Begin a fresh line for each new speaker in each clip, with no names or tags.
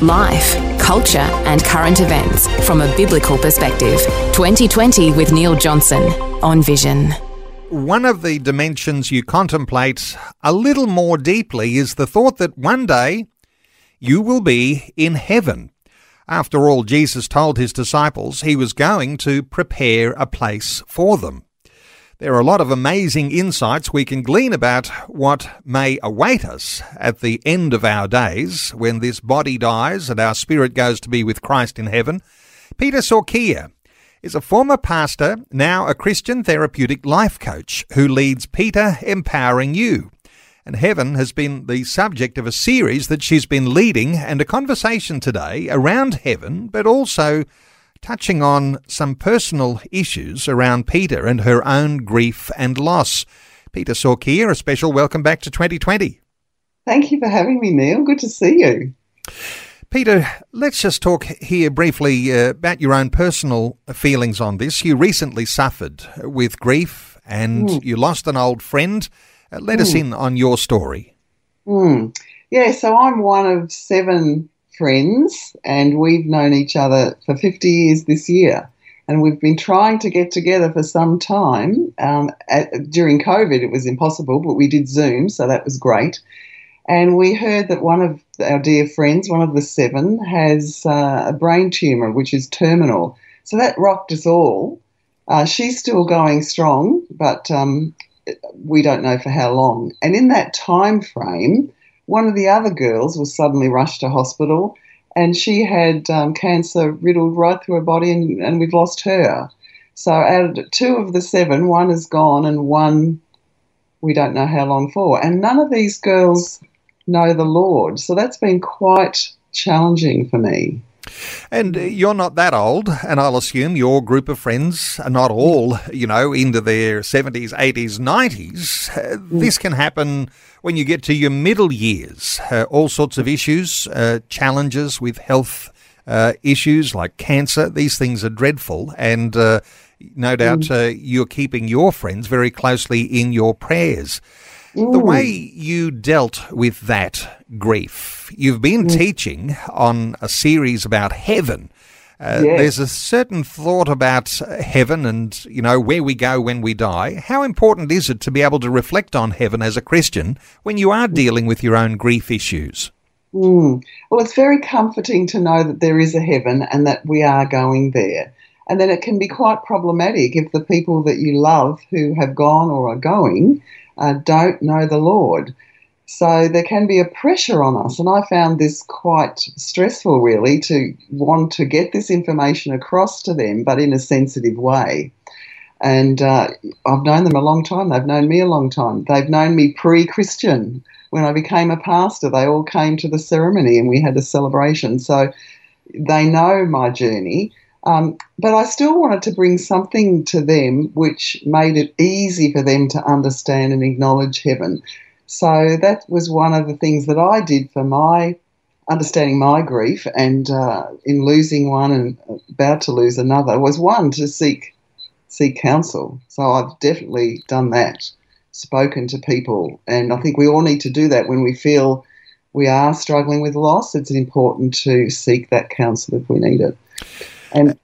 Life, culture, and current events from a biblical perspective. 2020 with Neil Johnson on Vision.
One of the dimensions you contemplate a little more deeply is the thought that one day you will be in heaven. After all, Jesus told his disciples he was going to prepare a place for them. There are a lot of amazing insights we can glean about what may await us at the end of our days when this body dies and our spirit goes to be with Christ in heaven. Peter Sorkia is a former pastor, now a Christian therapeutic life coach who leads Peter Empowering You. And heaven has been the subject of a series that she's been leading and a conversation today around heaven, but also touching on some personal issues around Peter and her own grief and loss. Peter Sorkia, a special welcome back to 2020.
Thank you for having me, Neil. Good to see you.
Peter, let's just talk here briefly uh, about your own personal feelings on this. You recently suffered with grief and mm. you lost an old friend. Uh, let mm. us in on your story.
Mm. Yeah, so I'm one of seven friends, and we've known each other for 50 years this year. And we've been trying to get together for some time. Um, at, during COVID, it was impossible, but we did Zoom, so that was great. And we heard that one of our dear friends, one of the seven, has uh, a brain tumor, which is terminal. So that rocked us all. Uh, she's still going strong, but um, we don't know for how long. And in that time frame, one of the other girls was suddenly rushed to hospital, and she had um, cancer riddled right through her body, and, and we've lost her. So, out of two of the seven, one is gone, and one we don't know how long for. And none of these girls know the Lord. So, that's been quite challenging for me.
And you're not that old, and I'll assume your group of friends are not all, you know, into their 70s, 80s, 90s. this can happen when you get to your middle years. Uh, all sorts of issues, uh, challenges with health uh, issues like cancer. These things are dreadful, and uh, no doubt mm. uh, you're keeping your friends very closely in your prayers. The way you dealt with that grief, you've been mm. teaching on a series about heaven. Uh, yes. There's a certain thought about heaven and, you know, where we go when we die. How important is it to be able to reflect on heaven as a Christian when you are dealing with your own grief issues?
Mm. Well, it's very comforting to know that there is a heaven and that we are going there. And then it can be quite problematic if the people that you love who have gone or are going uh, don't know the Lord. So there can be a pressure on us, and I found this quite stressful, really, to want to get this information across to them, but in a sensitive way. And uh, I've known them a long time. They've known me a long time. They've known me pre-Christian. When I became a pastor, they all came to the ceremony, and we had a celebration. So they know my journey. Um, but I still wanted to bring something to them which made it easy for them to understand and acknowledge heaven. So that was one of the things that I did for my understanding my grief and uh, in losing one and about to lose another was one to seek seek counsel. So I've definitely done that, spoken to people, and I think we all need to do that when we feel we are struggling with loss. It's important to seek that counsel if we need it. And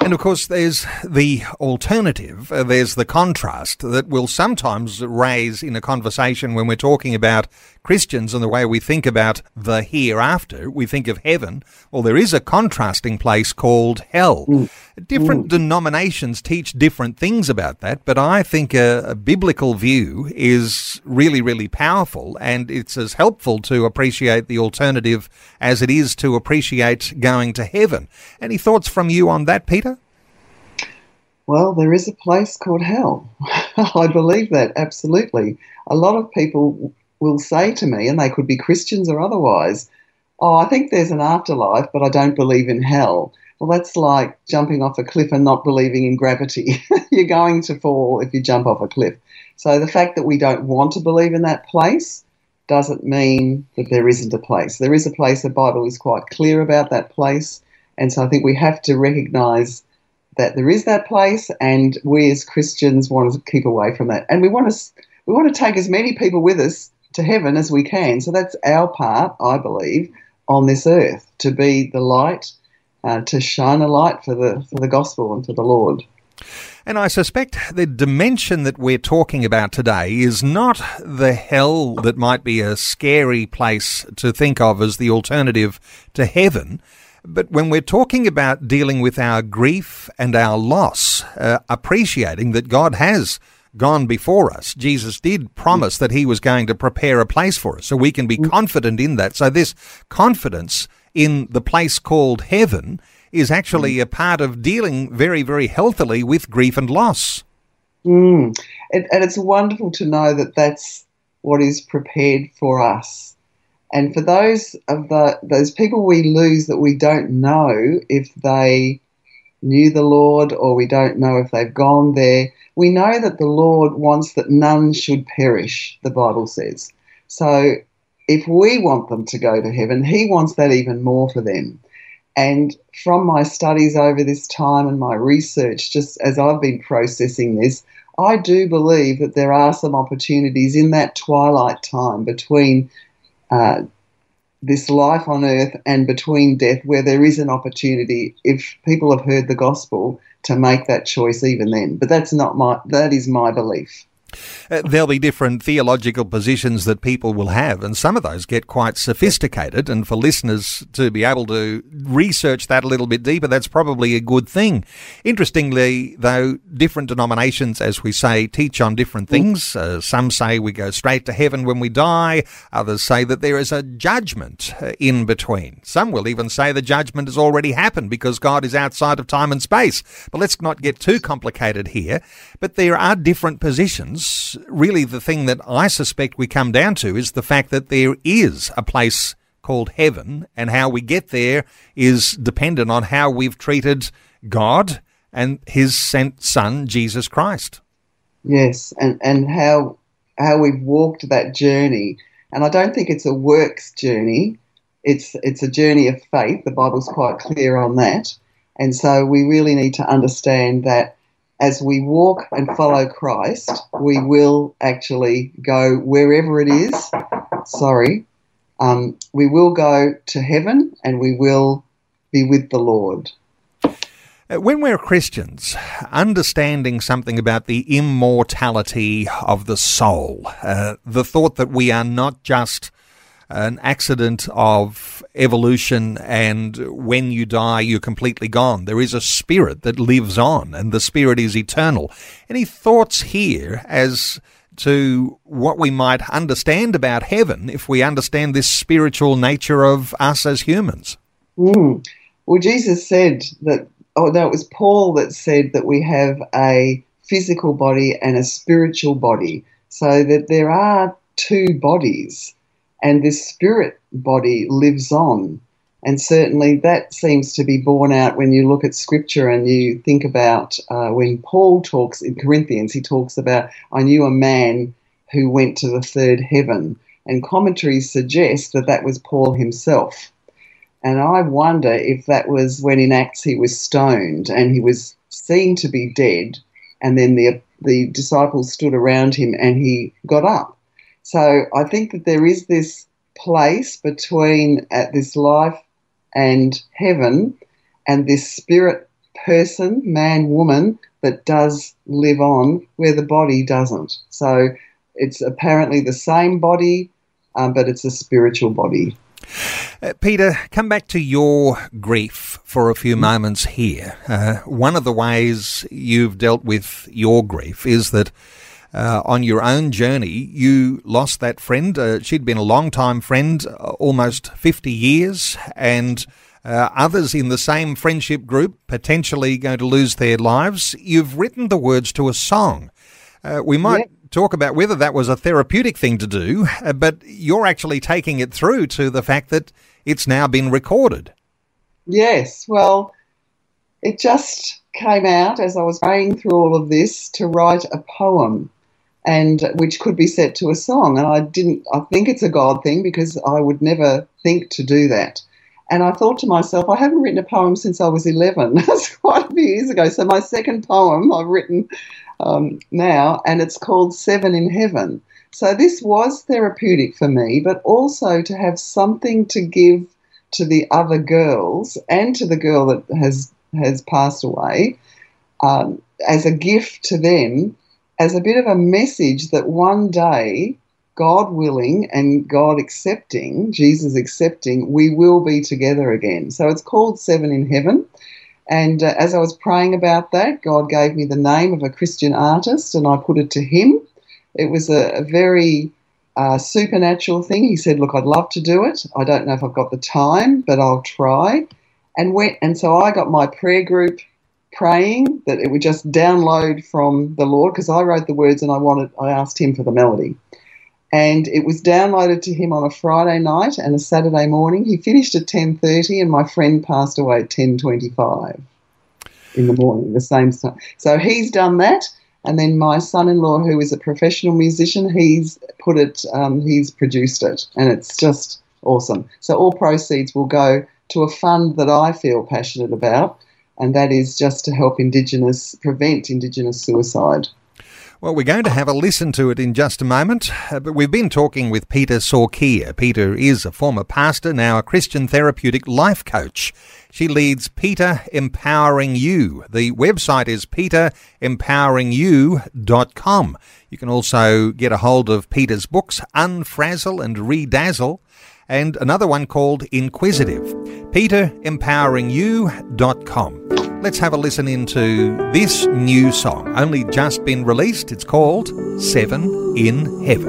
and of course, there's the alternative. Uh, there's the contrast that will sometimes raise in a conversation when we're talking about Christians and the way we think about the hereafter. We think of heaven. Well, there is a contrasting place called hell. Mm. Different mm. denominations teach different things about that, but I think a, a biblical view is really, really powerful and it's as helpful to appreciate the alternative as it is to appreciate going to heaven. Any thoughts from you on that, Peter?
Well, there is a place called hell. I believe that absolutely. A lot of people will say to me, and they could be Christians or otherwise, Oh, I think there's an afterlife, but I don't believe in hell. Well, that's like jumping off a cliff and not believing in gravity. You're going to fall if you jump off a cliff. So the fact that we don't want to believe in that place doesn't mean that there isn't a place. There is a place. The Bible is quite clear about that place. And so I think we have to recognize that there is that place, and we as Christians want to keep away from that. And we want to we want to take as many people with us to heaven as we can. So that's our part, I believe, on this earth to be the light, uh, to shine a light for the for the gospel and for the Lord.
And I suspect the dimension that we're talking about today is not the hell that might be a scary place to think of as the alternative to heaven. But when we're talking about dealing with our grief and our loss, uh, appreciating that God has gone before us. Jesus did promise that he was going to prepare a place for us, so we can be mm. confident in that. So this confidence in the place called heaven is actually mm. a part of dealing very, very healthily with grief and loss.
Mm. And, and it's wonderful to know that that's what is prepared for us. And for those of the those people we lose that we don't know if they knew the Lord or we don't know if they've gone there, we know that the Lord wants that none should perish, the Bible says. So if we want them to go to heaven, He wants that even more for them. And from my studies over this time and my research, just as I've been processing this, I do believe that there are some opportunities in that twilight time between uh, this life on earth and between death where there is an opportunity if people have heard the gospel to make that choice even then but that's not my that is my belief
uh, there'll be different theological positions that people will have, and some of those get quite sophisticated. And for listeners to be able to research that a little bit deeper, that's probably a good thing. Interestingly, though, different denominations, as we say, teach on different things. Uh, some say we go straight to heaven when we die, others say that there is a judgment uh, in between. Some will even say the judgment has already happened because God is outside of time and space. But let's not get too complicated here. But there are different positions really the thing that I suspect we come down to is the fact that there is a place called heaven, and how we get there is dependent on how we've treated God and His sent Son, Jesus Christ.
Yes, and, and how how we've walked that journey. And I don't think it's a works journey. It's it's a journey of faith. The Bible's quite clear on that. And so we really need to understand that as we walk and follow Christ, we will actually go wherever it is. Sorry. Um, we will go to heaven and we will be with the Lord.
Uh, when we're Christians, understanding something about the immortality of the soul, uh, the thought that we are not just an accident of evolution and when you die you're completely gone. There is a spirit that lives on and the spirit is eternal. Any thoughts here as to what we might understand about heaven if we understand this spiritual nature of us as humans?
Mm. Well, Jesus said that, oh no, it was Paul that said that we have a physical body and a spiritual body. So that there are two bodies and this spirit body lives on. And certainly that seems to be borne out when you look at scripture and you think about uh, when Paul talks in Corinthians, he talks about, I knew a man who went to the third heaven. And commentaries suggest that that was Paul himself. And I wonder if that was when in Acts he was stoned and he was seen to be dead. And then the, the disciples stood around him and he got up so I think that there is this place between at uh, this life and heaven and this spirit person, man, woman, that does live on where the body doesn't. So it's apparently the same body, um, but it's a spiritual body.
Uh, Peter, come back to your grief for a few moments here. Uh, one of the ways you've dealt with your grief is that uh, on your own journey, you lost that friend. Uh, she'd been a long time friend, uh, almost 50 years, and uh, others in the same friendship group potentially going to lose their lives. You've written the words to a song. Uh, we might talk about whether that was a therapeutic thing to do, uh, but you're actually taking it through to the fact that it's now been recorded.
Yes, well, it just came out as I was going through all of this to write a poem and which could be set to a song and I didn't I think it's a God thing because I would never think to do that. And I thought to myself, I haven't written a poem since I was 11. That's quite a few years ago. So my second poem I've written um, now, and it's called Seven in Heaven. So this was therapeutic for me, but also to have something to give to the other girls and to the girl that has has passed away um, as a gift to them, as a bit of a message that one day, God willing and God accepting, Jesus accepting, we will be together again. So it's called Seven in Heaven. And uh, as I was praying about that, God gave me the name of a Christian artist and I put it to him. It was a, a very uh, supernatural thing. He said, Look, I'd love to do it. I don't know if I've got the time, but I'll try. And went, and so I got my prayer group praying that it would just download from the Lord because I wrote the words and I wanted I asked him for the melody. And it was downloaded to him on a Friday night and a Saturday morning. He finished at 10:30 and my friend passed away at 10:25 in the morning, the same time. So he's done that and then my son-in-law, who is a professional musician, he's put it, um, he's produced it, and it's just awesome. So all proceeds will go to a fund that I feel passionate about, and that is just to help Indigenous prevent Indigenous suicide.
Well, we're going to have a listen to it in just a moment, uh, but we've been talking with Peter Sorkia. Peter is a former pastor, now a Christian therapeutic life coach. She leads Peter Empowering You. The website is peterempoweringyou.com. You can also get a hold of Peter's books, Unfrazzle and Redazzle, and another one called Inquisitive. peterempoweringyou.com. Let's have a listen into this new song, only just been released. It's called Seven in Heaven.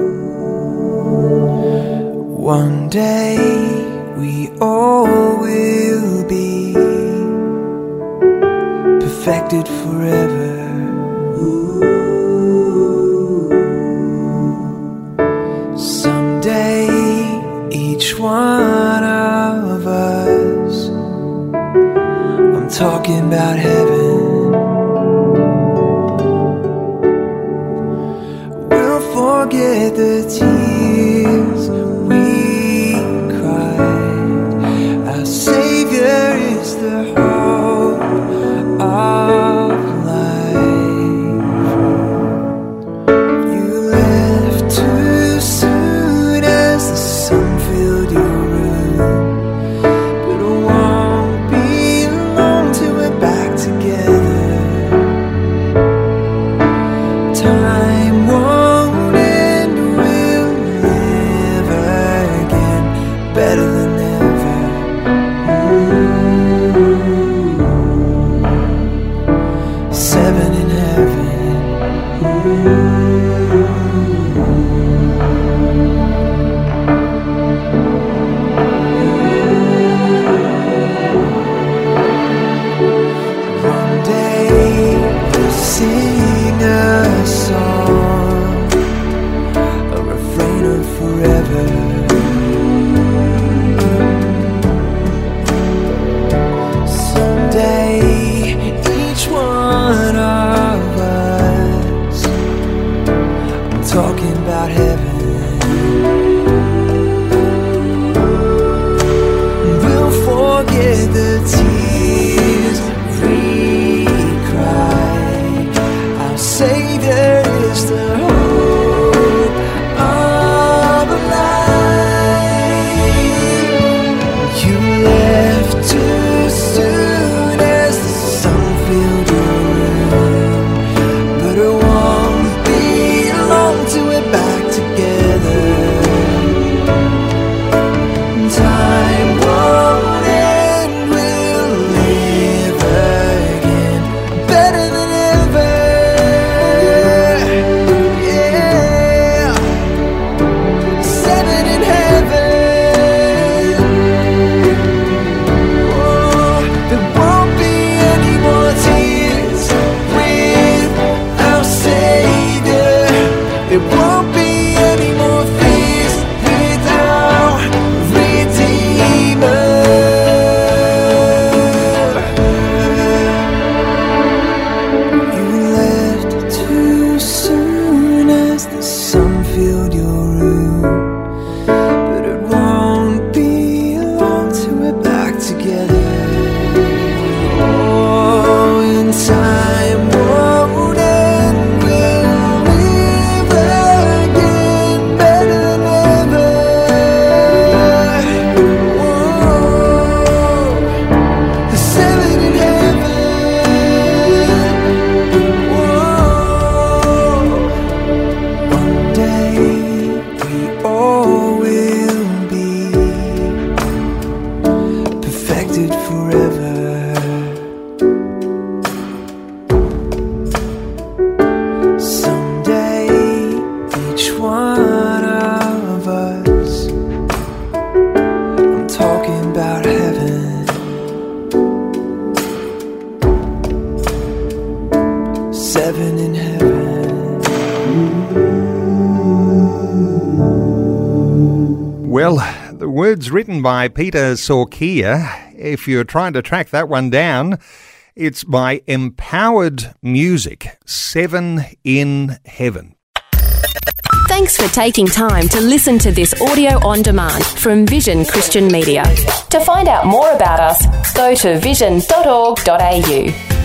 One day we all will be perfected forever. Ooh. Someday each one talking about heaven, seven in heaven.
Well, the words written by Peter Sorkia, if you're trying to track that one down, it's by Empowered Music, Seven in Heaven.
Thanks for taking time to listen to this audio on demand from Vision Christian Media. To find out more about us, go to vision.org.au.